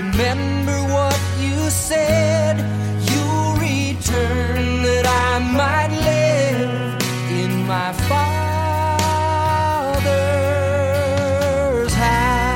Remember what you said. You'll return that I might live in my Father's house.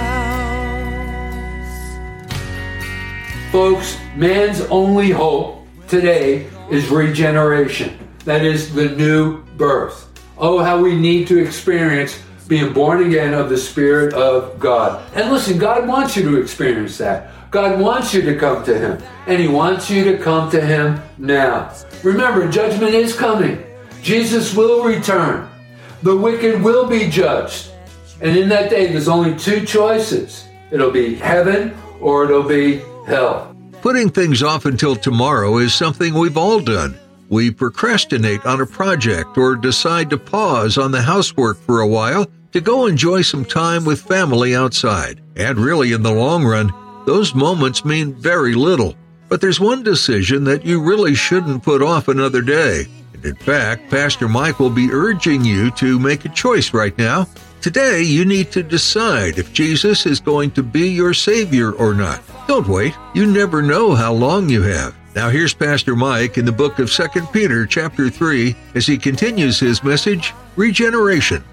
Folks, man's only hope today is regeneration. That is the new birth. Oh, how we need to experience being born again of the Spirit of God. And listen, God wants you to experience that. God wants you to come to Him, and He wants you to come to Him now. Remember, judgment is coming. Jesus will return. The wicked will be judged. And in that day, there's only two choices it'll be heaven or it'll be hell. Putting things off until tomorrow is something we've all done. We procrastinate on a project or decide to pause on the housework for a while to go enjoy some time with family outside. And really, in the long run, those moments mean very little. But there's one decision that you really shouldn't put off another day. And in fact, Pastor Mike will be urging you to make a choice right now. Today, you need to decide if Jesus is going to be your Savior or not. Don't wait. You never know how long you have. Now here's Pastor Mike in the book of 2 Peter chapter 3 as he continues his message, Regeneration.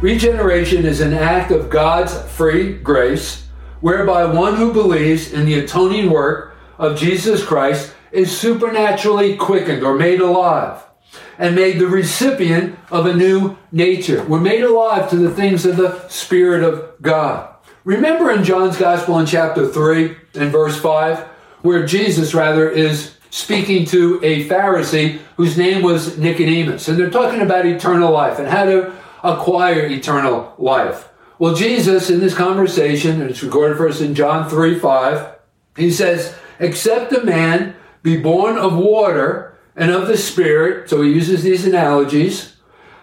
Regeneration is an act of God's free grace, whereby one who believes in the atoning work of Jesus Christ is supernaturally quickened or made alive and made the recipient of a new nature. We're made alive to the things of the Spirit of God. Remember in John's Gospel in chapter 3 and verse 5, where Jesus, rather, is speaking to a Pharisee whose name was Nicodemus. And they're talking about eternal life and how to acquire eternal life. Well, Jesus, in this conversation, and it's recorded for us in John 3 5, he says, Except a man be born of water and of the Spirit, so he uses these analogies.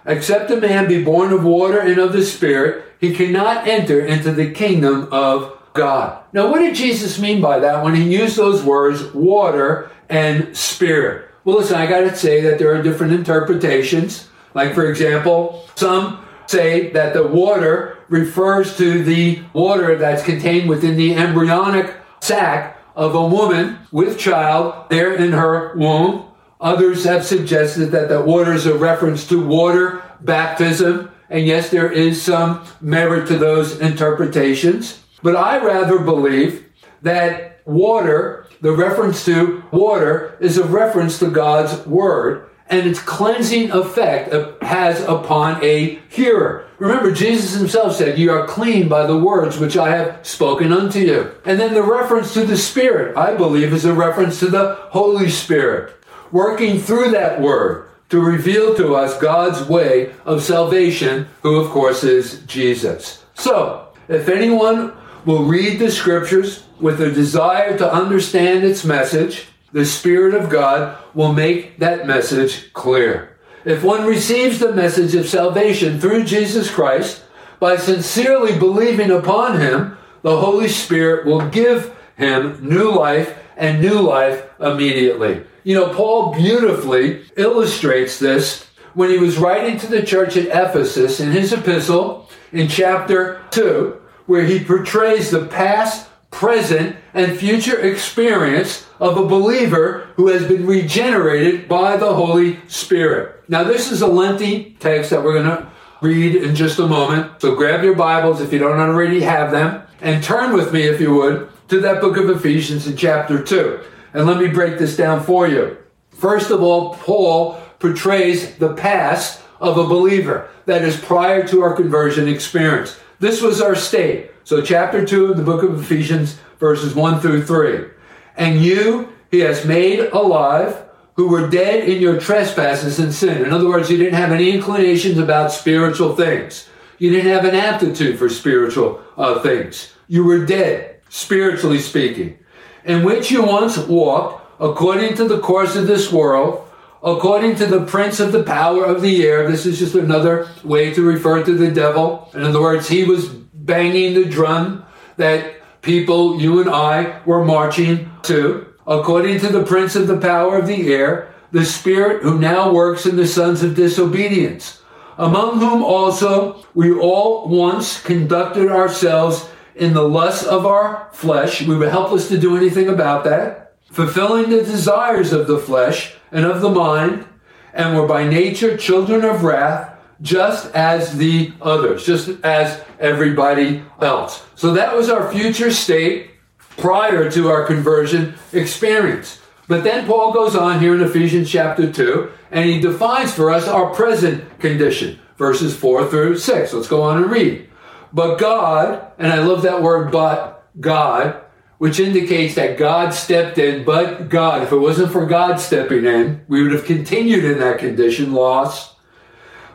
Except a man be born of water and of the Spirit, he cannot enter into the kingdom of God. Now, what did Jesus mean by that when he used those words, water and spirit? Well, listen, I got to say that there are different interpretations. Like, for example, some say that the water refers to the water that's contained within the embryonic sac of a woman with child there in her womb. Others have suggested that the water is a reference to water baptism. And yes, there is some merit to those interpretations. But I rather believe that water, the reference to water, is a reference to God's word and its cleansing effect has upon a hearer. Remember, Jesus himself said, You are clean by the words which I have spoken unto you. And then the reference to the Spirit, I believe, is a reference to the Holy Spirit, working through that word to reveal to us God's way of salvation, who, of course, is Jesus. So, if anyone will read the scriptures with a desire to understand its message, the Spirit of God will make that message clear. If one receives the message of salvation through Jesus Christ by sincerely believing upon Him, the Holy Spirit will give him new life and new life immediately. You know, Paul beautifully illustrates this when he was writing to the church at Ephesus in his epistle in chapter 2, where he portrays the past, present, and future experience of a believer who has been regenerated by the Holy Spirit. Now, this is a lengthy text that we're going to read in just a moment. So grab your Bibles if you don't already have them and turn with me, if you would, to that book of Ephesians in chapter 2. And let me break this down for you. First of all, Paul portrays the past of a believer, that is prior to our conversion experience. This was our state. So, chapter 2 of the book of Ephesians, verses 1 through 3. And you he has made alive who were dead in your trespasses and sin. In other words, you didn't have any inclinations about spiritual things. You didn't have an aptitude for spiritual uh, things. You were dead, spiritually speaking, in which you once walked according to the course of this world, according to the prince of the power of the air. This is just another way to refer to the devil. In other words, he was banging the drum that people, you and I, were marching to according to the prince of the power of the air, the spirit who now works in the sons of disobedience, among whom also we all once conducted ourselves in the lusts of our flesh. We were helpless to do anything about that, fulfilling the desires of the flesh and of the mind, and were by nature children of wrath, just as the others, just as everybody else. So that was our future state prior to our conversion experience. But then Paul goes on here in Ephesians chapter 2, and he defines for us our present condition, verses 4 through 6. Let's go on and read. But God, and I love that word, but God, which indicates that God stepped in, but God. If it wasn't for God stepping in, we would have continued in that condition, lost.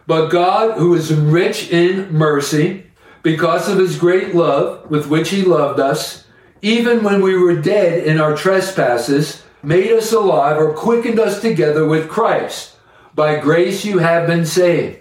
But God, who is rich in mercy, because of his great love with which he loved us, even when we were dead in our trespasses, made us alive or quickened us together with Christ. By grace you have been saved,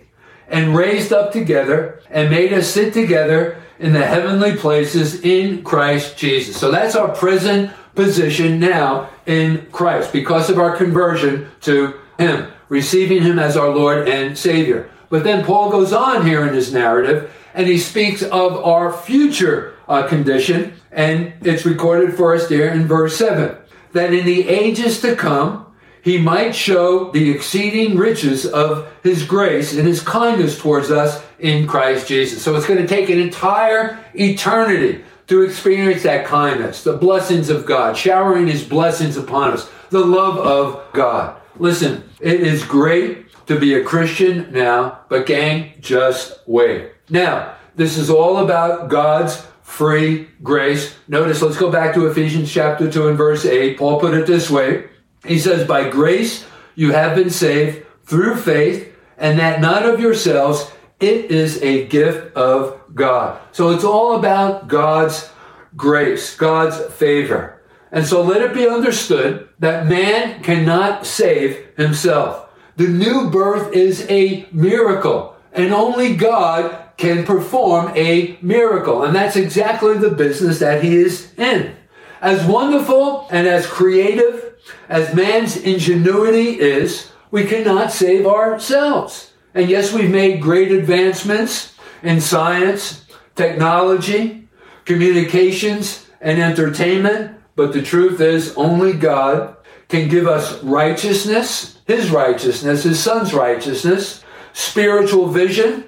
and raised up together, and made us sit together in the heavenly places in Christ Jesus. So that's our present position now in Christ because of our conversion to Him, receiving Him as our Lord and Savior. But then Paul goes on here in his narrative and he speaks of our future uh, condition and it's recorded for us there in verse 7 that in the ages to come, he might show the exceeding riches of his grace and his kindness towards us in Christ Jesus. So it's going to take an entire eternity to experience that kindness, the blessings of God, showering his blessings upon us, the love of God. Listen, it is great to be a Christian now, but gang, just wait. Now, this is all about God's free grace. Notice, let's go back to Ephesians chapter 2 and verse 8. Paul put it this way. He says, By grace you have been saved through faith, and that not of yourselves, it is a gift of God. So it's all about God's grace, God's favor. And so let it be understood that man cannot save himself. The new birth is a miracle, and only God can perform a miracle. And that's exactly the business that he is in. As wonderful and as creative as man's ingenuity is, we cannot save ourselves. And yes, we've made great advancements in science, technology, communications, and entertainment, but the truth is only God can give us righteousness, His righteousness, His Son's righteousness, spiritual vision,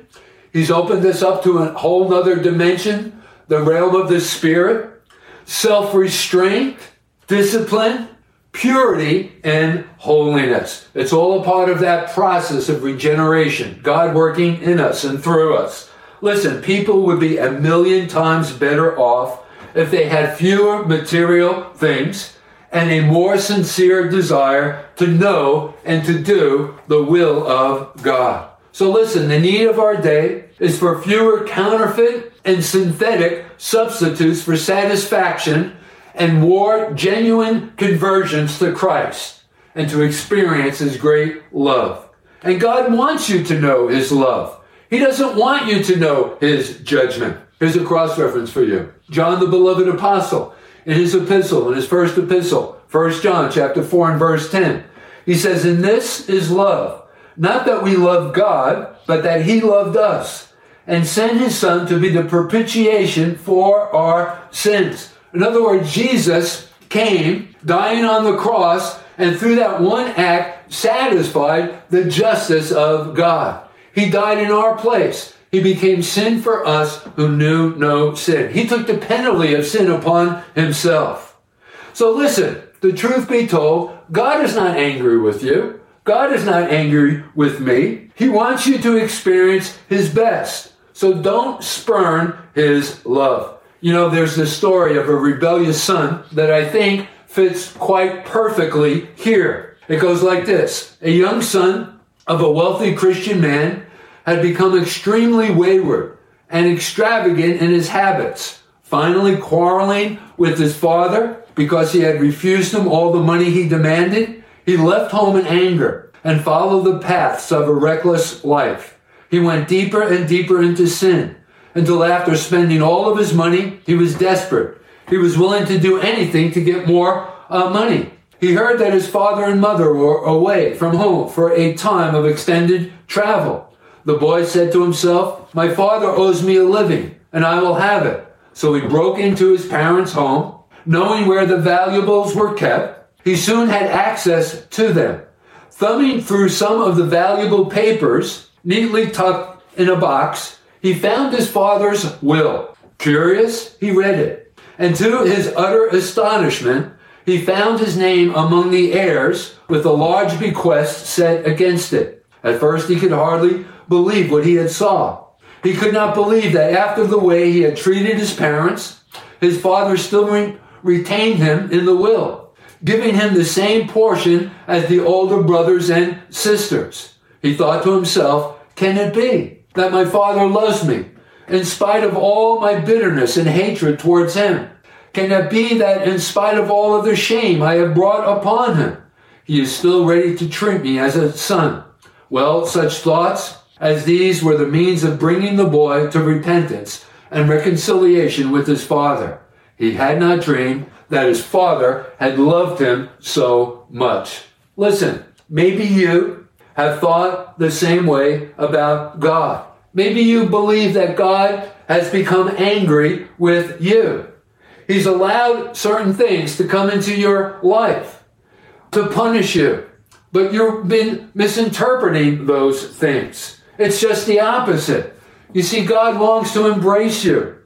He's opened us up to a whole nother dimension, the realm of the spirit, self restraint, discipline, purity, and holiness. It's all a part of that process of regeneration, God working in us and through us. Listen, people would be a million times better off if they had fewer material things and a more sincere desire to know and to do the will of God. So listen, the need of our day is for fewer counterfeit and synthetic substitutes for satisfaction and more genuine conversions to Christ and to experience His great love. And God wants you to know His love. He doesn't want you to know His judgment. Here's a cross reference for you. John, the beloved apostle, in his epistle, in his first epistle, 1 John chapter 4 and verse 10, he says, "In this is love, not that we love God, but that he loved us and sent his son to be the propitiation for our sins. In other words, Jesus came dying on the cross and through that one act satisfied the justice of God. He died in our place. He became sin for us who knew no sin. He took the penalty of sin upon himself. So listen, the truth be told, God is not angry with you. God is not angry with me. He wants you to experience his best. So don't spurn his love. You know, there's this story of a rebellious son that I think fits quite perfectly here. It goes like this. A young son of a wealthy Christian man had become extremely wayward and extravagant in his habits, finally quarreling with his father because he had refused him all the money he demanded. He left home in anger and followed the paths of a reckless life. He went deeper and deeper into sin until after spending all of his money, he was desperate. He was willing to do anything to get more uh, money. He heard that his father and mother were away from home for a time of extended travel. The boy said to himself, My father owes me a living, and I will have it. So he broke into his parents' home. Knowing where the valuables were kept, he soon had access to them. Thumbing through some of the valuable papers, neatly tucked in a box, he found his father's will. Curious, he read it. And to his utter astonishment, he found his name among the heirs with a large bequest set against it. At first, he could hardly believe what he had saw. He could not believe that after the way he had treated his parents, his father still re- retained him in the will, giving him the same portion as the older brothers and sisters. He thought to himself, can it be that my father loves me in spite of all my bitterness and hatred towards him? Can it be that in spite of all of the shame I have brought upon him, he is still ready to treat me as a son? Well, such thoughts as these were the means of bringing the boy to repentance and reconciliation with his father. He had not dreamed that his father had loved him so much. Listen, maybe you have thought the same way about God. Maybe you believe that God has become angry with you. He's allowed certain things to come into your life to punish you, but you've been misinterpreting those things. It's just the opposite. You see, God longs to embrace you,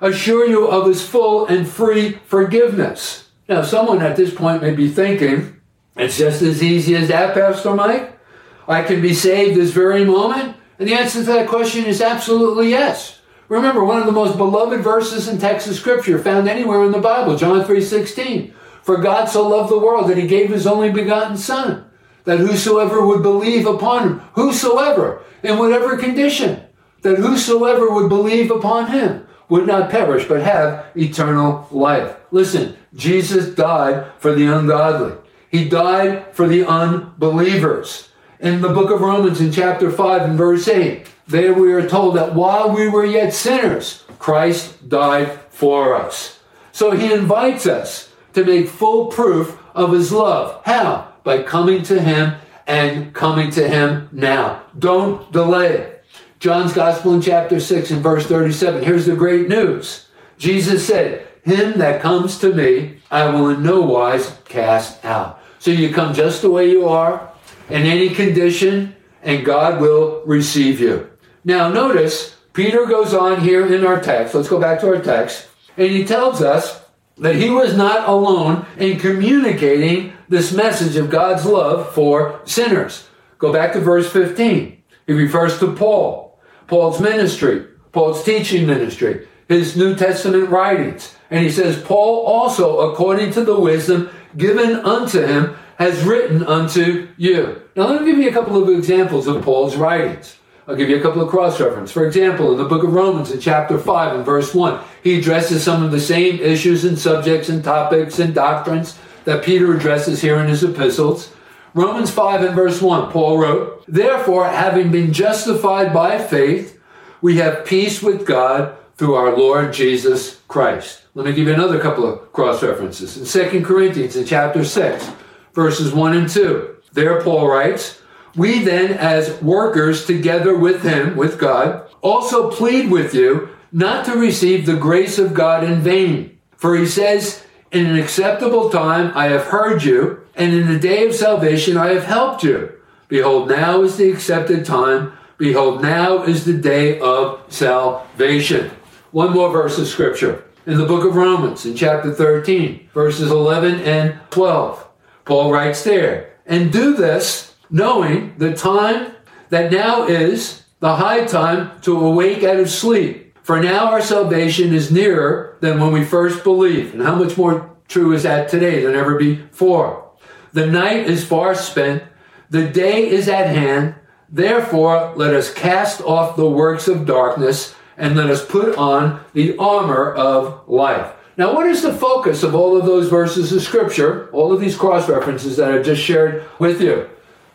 assure you of his full and free forgiveness. Now, someone at this point may be thinking, it's just as easy as that, Pastor Mike. I can be saved this very moment. And the answer to that question is absolutely yes. Remember, one of the most beloved verses in text of scripture found anywhere in the Bible, John 3.16. For God so loved the world that he gave his only begotten son, that whosoever would believe upon him, whosoever, in whatever condition, that whosoever would believe upon him would not perish, but have eternal life. Listen, Jesus died for the ungodly. He died for the unbelievers. In the book of Romans in chapter 5 and verse 8, there we are told that while we were yet sinners, Christ died for us. So he invites us to make full proof of his love. How? By coming to him and coming to him now. Don't delay it. John's Gospel in chapter 6 and verse 37. Here's the great news. Jesus said, Him that comes to me, I will in no wise cast out. So you come just the way you are, in any condition, and God will receive you. Now, notice, Peter goes on here in our text. Let's go back to our text. And he tells us that he was not alone in communicating this message of God's love for sinners. Go back to verse 15. He refers to Paul, Paul's ministry, Paul's teaching ministry, his New Testament writings. And he says, Paul also, according to the wisdom given unto him, has written unto you. Now, let me give you a couple of examples of Paul's writings. I'll give you a couple of cross reference. For example, in the book of Romans, in chapter 5 and verse 1, he addresses some of the same issues and subjects and topics and doctrines that Peter addresses here in his epistles. Romans 5 and verse 1, Paul wrote, Therefore, having been justified by faith, we have peace with God through our Lord Jesus Christ. Let me give you another couple of cross references. In 2 Corinthians, in chapter 6, verses 1 and 2, there Paul writes, we then, as workers together with him, with God, also plead with you not to receive the grace of God in vain. For he says, In an acceptable time I have heard you, and in the day of salvation I have helped you. Behold, now is the accepted time. Behold, now is the day of salvation. One more verse of scripture in the book of Romans, in chapter 13, verses 11 and 12. Paul writes there, And do this, knowing the time that now is the high time to awake out of sleep. For now our salvation is nearer than when we first believed. And how much more true is that today than ever before? The night is far spent, the day is at hand. Therefore, let us cast off the works of darkness and let us put on the armor of life. Now, what is the focus of all of those verses of scripture, all of these cross references that I just shared with you?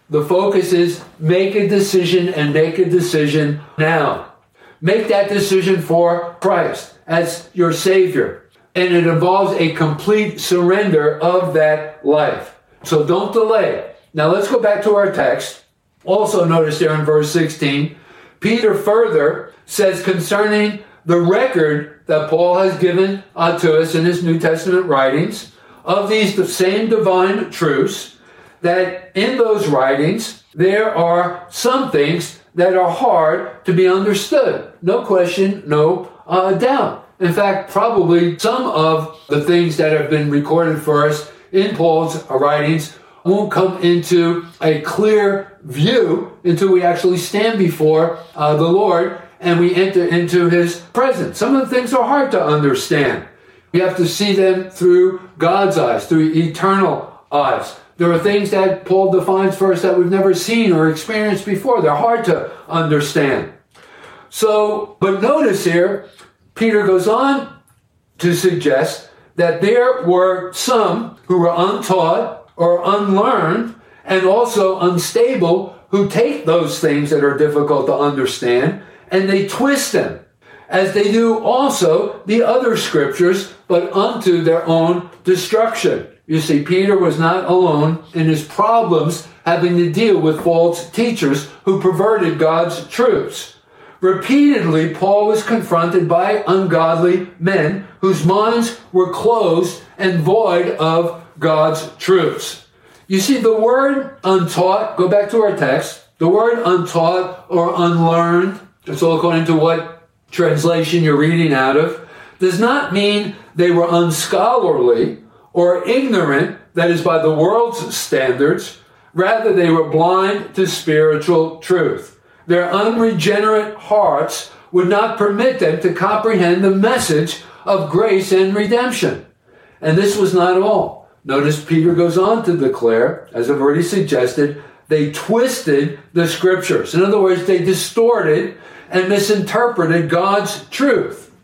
The focus is make a decision and make a decision now. Make that decision for Christ as your Savior. And it involves a complete surrender of that life. So don't delay. Now let's go back to our text. Also, notice there in verse 16, Peter further says concerning the record that Paul has given unto us in his New Testament writings of these the same divine truths, that in those writings there are some things that are hard to be understood. No question, no uh, doubt. In fact, probably some of the things that have been recorded for us in Paul's writings won't come into a clear view until we actually stand before uh, the Lord and we enter into his presence. Some of the things are hard to understand. We have to see them through God's eyes, through eternal eyes. There are things that Paul defines for us that we've never seen or experienced before. They're hard to understand. So, but notice here, Peter goes on to suggest that there were some who were untaught or unlearned and also unstable who take those things that are difficult to understand and they twist them, as they do also the other scriptures, but unto their own destruction. You see, Peter was not alone in his problems having to deal with false teachers who perverted God's truths. Repeatedly, Paul was confronted by ungodly men whose minds were closed and void of God's truths. You see, the word untaught, go back to our text, the word untaught or unlearned it's all according to what translation you're reading out of, does not mean they were unscholarly or ignorant, that is, by the world's standards. Rather, they were blind to spiritual truth. Their unregenerate hearts would not permit them to comprehend the message of grace and redemption. And this was not all. Notice Peter goes on to declare, as I've already suggested, they twisted the scriptures. In other words, they distorted and misinterpreted God's truth.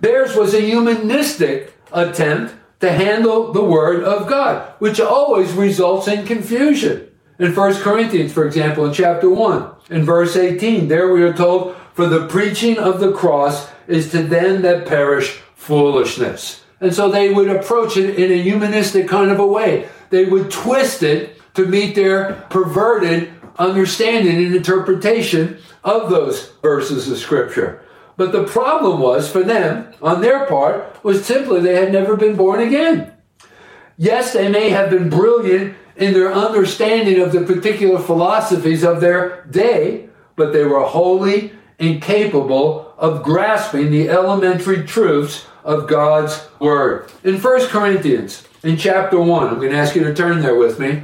Theirs was a humanistic attempt to handle the Word of God, which always results in confusion. In 1 Corinthians, for example, in chapter 1, in verse 18, there we are told, For the preaching of the cross is to them that perish foolishness. And so they would approach it in a humanistic kind of a way. They would twist it to meet their perverted understanding and interpretation of those verses of scripture. But the problem was for them, on their part, was simply they had never been born again. Yes, they may have been brilliant in their understanding of the particular philosophies of their day, but they were wholly incapable of grasping the elementary truths of God's Word. In 1 Corinthians, in chapter 1, I'm going to ask you to turn there with me,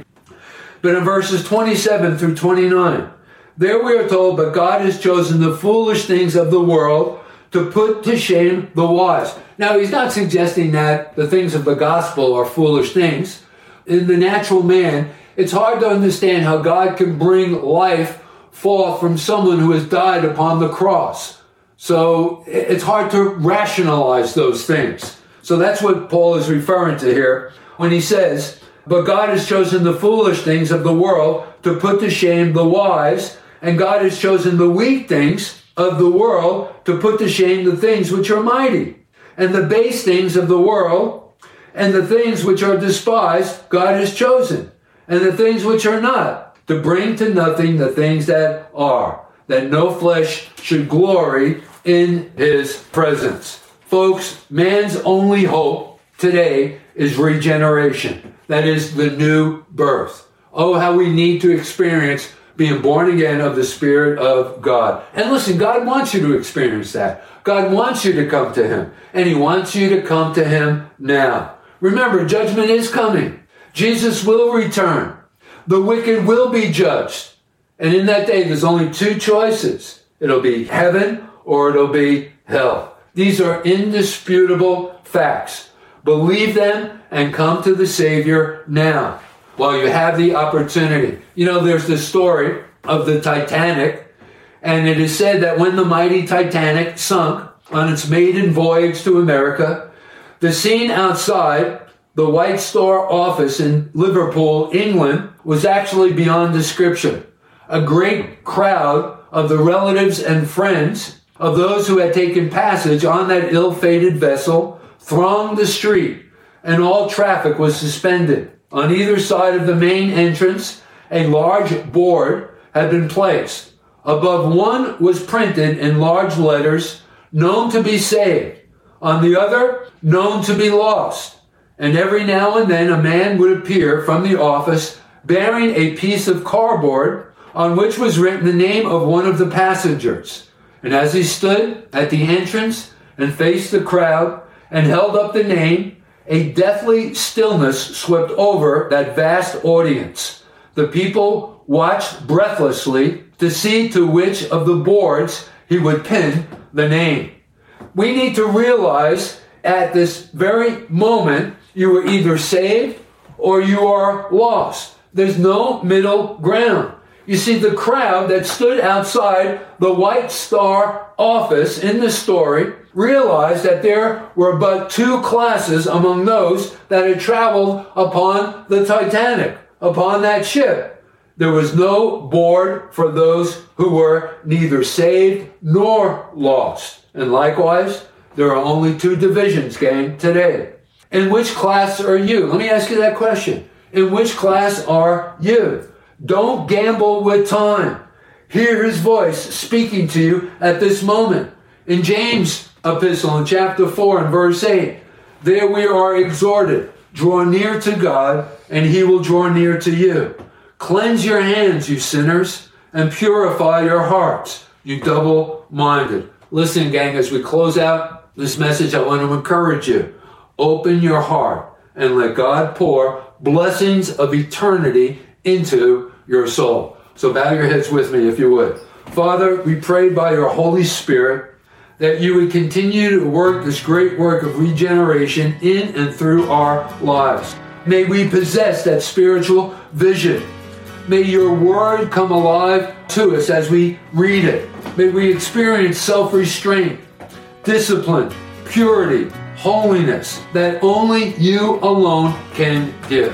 but in verses 27 through 29, there we are told, but God has chosen the foolish things of the world to put to shame the wise. Now, he's not suggesting that the things of the gospel are foolish things. In the natural man, it's hard to understand how God can bring life forth from someone who has died upon the cross. So it's hard to rationalize those things. So that's what Paul is referring to here when he says, But God has chosen the foolish things of the world to put to shame the wise, and God has chosen the weak things of the world to put to shame the things which are mighty. And the base things of the world and the things which are despised, God has chosen. And the things which are not, to bring to nothing the things that are, that no flesh should glory in his presence. Folks, man's only hope today is regeneration. That is the new birth. Oh, how we need to experience being born again of the Spirit of God. And listen, God wants you to experience that. God wants you to come to Him, and He wants you to come to Him now. Remember, judgment is coming. Jesus will return. The wicked will be judged. And in that day, there's only two choices. It'll be heaven or it'll be hell. These are indisputable facts. Believe them and come to the Savior now while you have the opportunity. You know, there's the story of the Titanic, and it is said that when the mighty Titanic sunk on its maiden voyage to America, the scene outside the White Star office in Liverpool, England, was actually beyond description. A great crowd of the relatives and friends of those who had taken passage on that ill fated vessel thronged the street, and all traffic was suspended. On either side of the main entrance, a large board had been placed. Above one was printed in large letters, known to be saved. On the other, known to be lost. And every now and then a man would appear from the office bearing a piece of cardboard on which was written the name of one of the passengers. And as he stood at the entrance and faced the crowd and held up the name, a deathly stillness swept over that vast audience. The people watched breathlessly to see to which of the boards he would pin the name. We need to realize at this very moment you are either saved or you are lost. There's no middle ground. You see, the crowd that stood outside the White Star office in the story realized that there were but two classes among those that had traveled upon the Titanic, upon that ship. There was no board for those who were neither saved nor lost. And likewise, there are only two divisions, gang, today. In which class are you? Let me ask you that question. In which class are you? Don't gamble with time. Hear his voice speaking to you at this moment. In James' epistle in chapter 4 and verse 8, there we are exhorted, draw near to God, and he will draw near to you. Cleanse your hands, you sinners, and purify your hearts, you double minded. Listen, gang, as we close out this message, I want to encourage you. Open your heart and let God pour blessings of eternity into your soul. So bow your heads with me if you would. Father, we pray by your Holy Spirit that you would continue to work this great work of regeneration in and through our lives. May we possess that spiritual vision. May your word come alive to us as we read it. May we experience self restraint, discipline, purity, holiness that only you alone can give.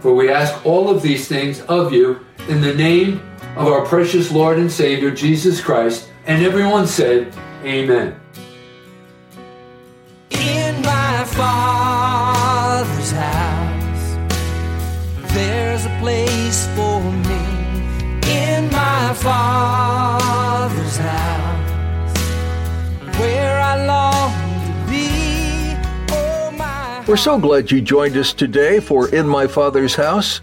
For we ask all of these things of you in the name of our precious Lord and Savior, Jesus Christ. And everyone said, Amen. In my father's house, there's a place for me. In my father's house, where I long to be. Oh, my We're so glad you joined us today for In My Father's House.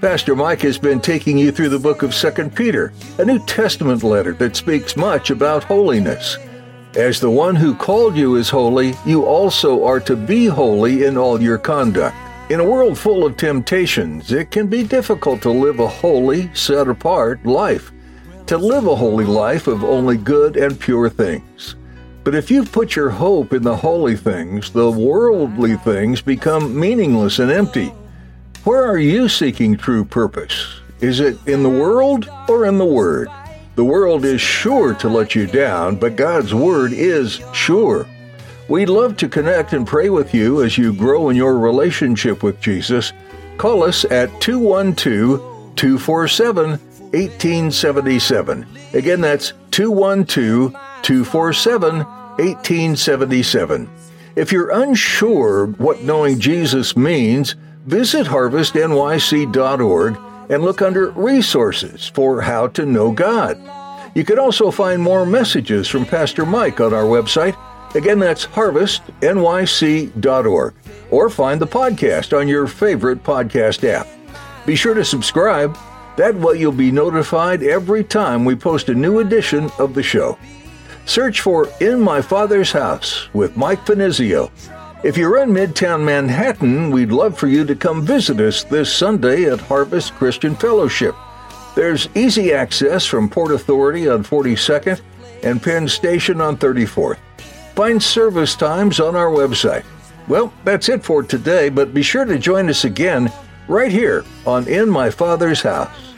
Pastor Mike has been taking you through the book of 2 Peter, a New Testament letter that speaks much about holiness. As the one who called you is holy, you also are to be holy in all your conduct. In a world full of temptations, it can be difficult to live a holy, set apart life, to live a holy life of only good and pure things. But if you've put your hope in the holy things, the worldly things become meaningless and empty. Where are you seeking true purpose? Is it in the world or in the Word? The world is sure to let you down, but God's Word is sure. We'd love to connect and pray with you as you grow in your relationship with Jesus. Call us at 212 247 1877. Again, that's 212 247 1877. If you're unsure what knowing Jesus means, visit harvestnyc.org and look under Resources for How to Know God. You can also find more messages from Pastor Mike on our website. Again, that's harvestnyc.org. Or find the podcast on your favorite podcast app. Be sure to subscribe. That way you'll be notified every time we post a new edition of the show. Search for In My Father's House with Mike Finizio. If you're in Midtown Manhattan, we'd love for you to come visit us this Sunday at Harvest Christian Fellowship. There's easy access from Port Authority on 42nd and Penn Station on 34th. Find service times on our website. Well, that's it for today, but be sure to join us again right here on In My Father's House.